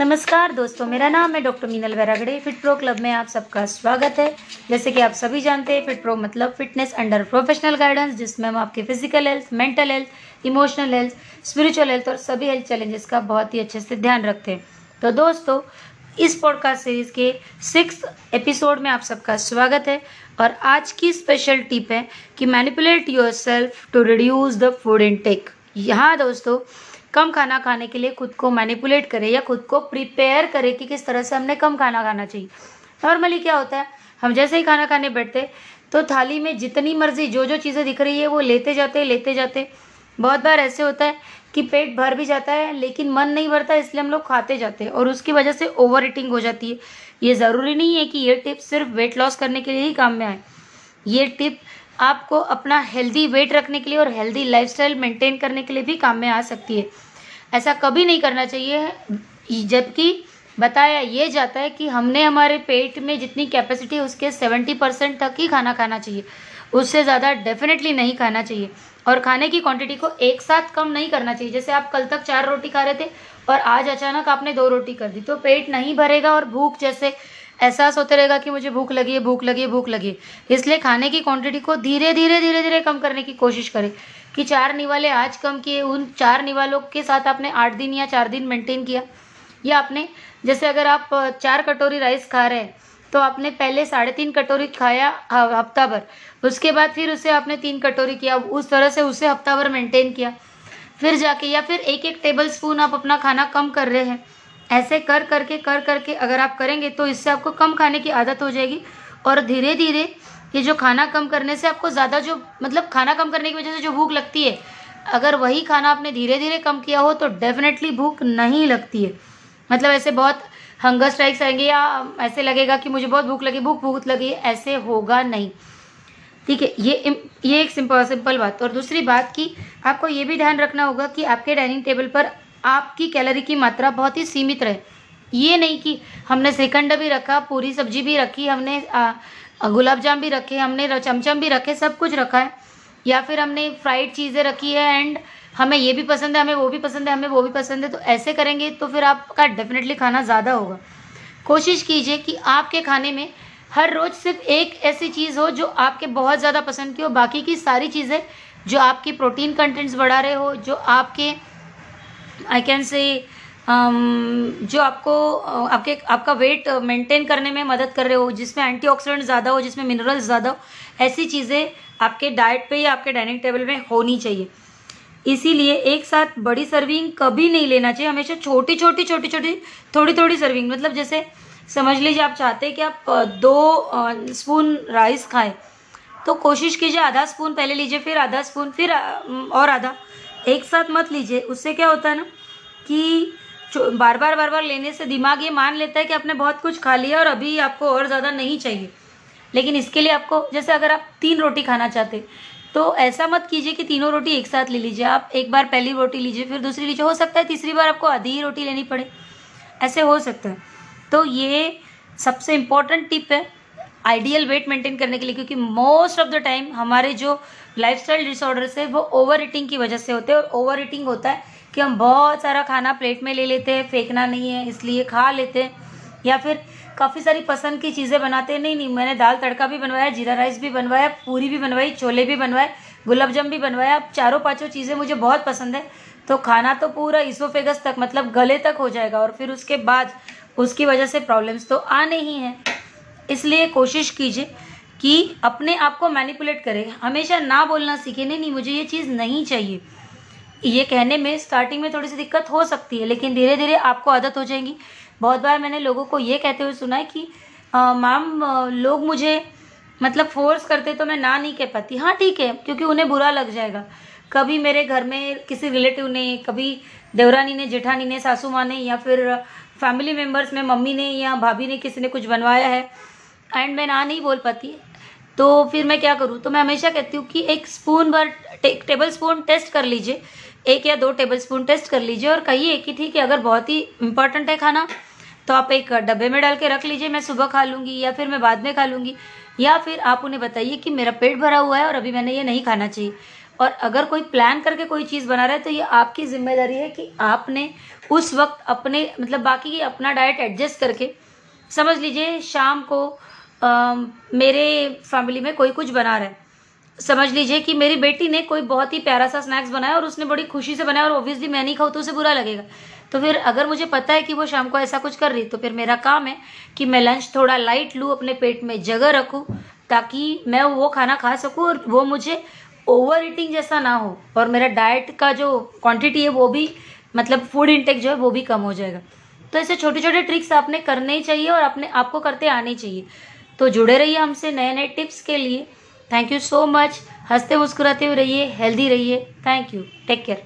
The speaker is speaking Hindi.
नमस्कार दोस्तों, मेरा नाम है doctor Meenal Vairagade Fit Pro Club में आप सबका स्वागत है। जैसे कि आप सभी जानते हैं फिट प्रो मतलब फिटनेस अंडर प्रोफेशनल गाइडेंस जिसमें हम आपके physical health mental health emotional health spiritual health और सभी हेल्थ चैलेंजेस का बहुत ही अच्छे से ध्यान रखते हैं। तो दोस्तों, इस पॉडकास्ट सीरीज़ के सिक्स एपिसोड में आप सबका स्वागत है और आज की स्पेशल टिप है कि manipulate yourself to reduce the food intake यहाँ दोस्तों कम खाना खाने के लिए खुद को मैनिपुलेट करें या खुद को प्रिपेयर करें कि किस तरह से हमने कम खाना खाना चाहिए। नॉर्मली क्या होता है, हम जैसे ही खाना खाने बैठते तो थाली में जितनी मर्ज़ी जो जो चीज़ें दिख रही है, वो लेते जाते लेते जाते। बहुत बार ऐसे होता है कि पेट भर भी जाता है, लेकिन मन नहीं भरता, इसलिए हम लोग खाते जाते हैं और उसकी वजह से ओवर ईटिंग हो जाती है। ये ज़रूरी नहीं है कि ये टिप सिर्फ़ वेट लॉस करने के लिए ही काम में आए। ये टिप आपको अपना हेल्दी वेट रखने के लिए और हेल्दी लाइफस्टाइल मेंटेन करने के लिए भी काम में आ सकती है। ऐसा कभी नहीं करना चाहिए। जबकि बताया ये जाता है कि हमने हमारे पेट में जितनी कैपेसिटी है, उसके सेवेंटी परसेंट तक ही खाना खाना चाहिए। उससे ज़्यादा डेफिनेटली नहीं खाना चाहिए। और खाने की क्वांटिटी को एक साथ कम नहीं करना चाहिए। जैसे आप कल तक चार रोटी खा रहे थे और आज अचानक आपने दो रोटी कर दी तो पेट नहीं भरेगा और भूख जैसे एहसास होते रहेगा कि मुझे भूख लगी है, भूख लगी है, भूख लगी है। इसलिए खाने की क्वांटिटी को धीरे धीरे धीरे धीरे कम करने की कोशिश करें। कि चार निवाले आज कम किए, उन चार निवालों के साथ आपने आठ दिन या चार दिन मेंटेन किया। या आपने, जैसे अगर आप चार कटोरी राइस खा रहे हैं तो आपने पहले साढ़े तीन कटोरी खाया हफ़्ता भर। उसके बाद फिर उसे आपने तीन कटोरी किया, उस तरह से उसे हफ़्ता भर मेंटेन किया। फिर जाके, या फिर एक एक टेबल स्पून आप अपना खाना कम कर रहे हैं। ऐसे कर, करके कर, करके अगर आप करेंगे तो इससे आपको कम खाने की आदत हो जाएगी। और धीरे धीरे ये जो खाना कम करने से आपको ज़्यादा जो मतलब खाना कम करने की वजह से जो भूख लगती है, अगर वही खाना आपने धीरे धीरे कम किया हो तो डेफिनेटली भूख नहीं लगती है। मतलब ऐसे बहुत हंगर स्ट्राइक्स आएँगे या ऐसे लगेगा कि मुझे बहुत भूख लगी, भूख भूख लगी, ऐसे होगा नहीं। ठीक है, ये ये एक सिंपल सिंपल बात। और दूसरी बात कि आपको ये भी ध्यान रखना होगा कि आपके डाइनिंग टेबल पर आपकी कैलोरी की मात्रा बहुत ही सीमित रहे। ये नहीं कि हमने श्रीखंड भी रखा, पूरी सब्ज़ी भी रखी, हमने गुलाब जाम भी रखे, हमने चमचम भी रखे, सब कुछ रखा है। या फिर हमने फ्राइड चीज़ें रखी है एंड हमें ये भी पसंद है, हमें वो भी पसंद है, हमें वो भी पसंद है तो ऐसे करेंगे तो फिर आपका डेफिनेटली खाना ज़्यादा होगा। कोशिश कीजिए कि आपके खाने में हर रोज़ सिर्फ़ एक ऐसी चीज़ हो जो आपके बहुत ज़्यादा पसंद की हो, बाकी की सारी चीज़ें जो आपकी प्रोटीन कंटेंट्स बढ़ा रहे हो, जो आपके आई कैन से जो आपको आपके, आपका वेट मेंटेन करने में मदद कर रहे हो, जिसमें एंटीऑक्सीडेंट ज़्यादा हो, जिसमें मिनरल्स ज़्यादा हो, ऐसी चीज़ें आपके डाइट पे या आपके डाइनिंग टेबल में होनी चाहिए। इसीलिए एक साथ बड़ी सर्विंग कभी नहीं लेना चाहिए, हमेशा छोटी छोटी छोटी छोटी, थोड़ी थोड़ी सर्विंग मतलब जैसे, समझ लीजिए आप चाहते हैं कि आप दो स्पून राइस खाएँ तो कोशिश कीजिए आधा स्पून पहले लीजिए, फिर आधा स्पून फिर और आधा। एक साथ मत लीजिए। उससे क्या होता है ना कि बार बार बार बार लेने से दिमाग ये मान लेता है कि आपने बहुत कुछ खा लिया और अभी आपको और ज़्यादा नहीं चाहिए। लेकिन इसके लिए आपको, जैसे अगर आप तीन रोटी खाना चाहते तो ऐसा मत कीजिए कि तीनों रोटी एक साथ ले लीजिए। आप एक बार पहली रोटी लीजिए, फिर दूसरी लीजिए। हो सकता है तीसरी बार आपको आधी ही रोटी लेनी पड़े। ऐसे हो सकता है। तो ये सबसे इम्पोर्टेंट टिप है आइडियल वेट मेंटेन करने के लिए, क्योंकि मोस्ट ऑफ़ द टाइम हमारे जो लाइफस्टाइल डिसऑर्डर्स है, वो ओवर ईटिंग की वजह से होते हैं और ओवर ईटिंग होता है। कि हम बहुत सारा खाना प्लेट में ले लेते हैं, फेंकना नहीं है, इसलिए खा लेते हैं। या फिर काफ़ी सारी पसंद की चीज़ें बनाते हैं। नहीं नहीं, मैंने दाल तड़का भी बनवाया, जीरा राइस भी बनवाया, पूरी भी बनवाई, छोले भी बनवाए, गुलाब जाम भी बनवाया। अब चारों पाँचों चीज़ें मुझे बहुत पसंद है। तो खाना तो पूरा इसोफेगस तक मतलब गले तक हो जाएगा और फिर उसके बाद उसकी वजह से प्रॉब्लम्स तो आने ही हैं। इसलिए कोशिश कीजिए कि अपने आप को मैनिपुलेट करें। हमेशा ना बोलना सीखे। नहीं नहीं, मुझे ये चीज़ नहीं चाहिए। ये कहने में स्टार्टिंग में थोड़ी सी दिक्कत हो सकती है लेकिन धीरे धीरे आपको आदत हो जाएगी। बहुत बार मैंने लोगों को ये कहते हुए सुना है कि मैम लोग मुझे मतलब फोर्स करते तो मैं ना नहीं कह पाती। हाँ ठीक है क्योंकि उन्हें बुरा लग जाएगा। कभी मेरे घर में किसी रिलेटिव ने कभी देवरानी ने जेठानी ने सासू माँ ने या फिर फैमिली मेंबर्स में मम्मी ने या भाभी ने किसी ने कुछ बनवाया है एंड मैं ना नहीं बोल पाती तो फिर मैं क्या करूँ? तो मैं हमेशा कहती हूँ कि एक स्पून भर टे, टेबल स्पून टेस्ट कर लीजिए। एक या दो टेबल स्पून टेस्ट कर लीजिए और कहिए कि ठीक है अगर बहुत ही इंपॉर्टेंट है खाना तो आप एक डब्बे में डाल के रख लीजिए मैं सुबह खा लूँगी या फिर मैं बाद में खा लूँगी। या फिर आप उन्हें बताइए कि मेरा पेट भरा हुआ है और अभी मैंने ये नहीं खाना चाहिए। और अगर कोई प्लान करके कोई चीज़ बना रहा है तो ये आपकी ज़िम्मेदारी है कि आपने उस वक्त अपने मतलब बाकी की अपना डाइट एडजस्ट करके समझ लीजिए शाम को आ, मेरे फैमिली में कोई कुछ बना रहा है। समझ लीजिए कि मेरी बेटी ने कोई बहुत ही प्यारा सा स्नैक्स बनाया और उसने बड़ी खुशी से बनाया और ऑब्वियसली मैं नहीं खाऊँ तो उसे बुरा लगेगा। तो फिर अगर मुझे पता है कि वो शाम को ऐसा कुछ कर रही तो फिर मेरा काम है कि मैं लंच थोड़ा लाइट लूँ, अपने पेट में जगह रखूँ, ताकि मैं वो खाना खा सकूँ और वो मुझे ओवर ईटिंग जैसा ना हो और मेरा डाइट का जो क्वांटिटी है वो भी मतलब फ़ूड इंटेक जो है वो भी कम हो जाएगा। तो ऐसे छोटे छोटे ट्रिक्स आपने करने ही चाहिए और अपने, आपको करते आने चाहिए। तो जुड़े रहिए हमसे नए नए टिप्स के लिए। थैंक यू सो मच हँसते मुस्कुराते हुए रहिए हेल्दी रहिए. Thank you take care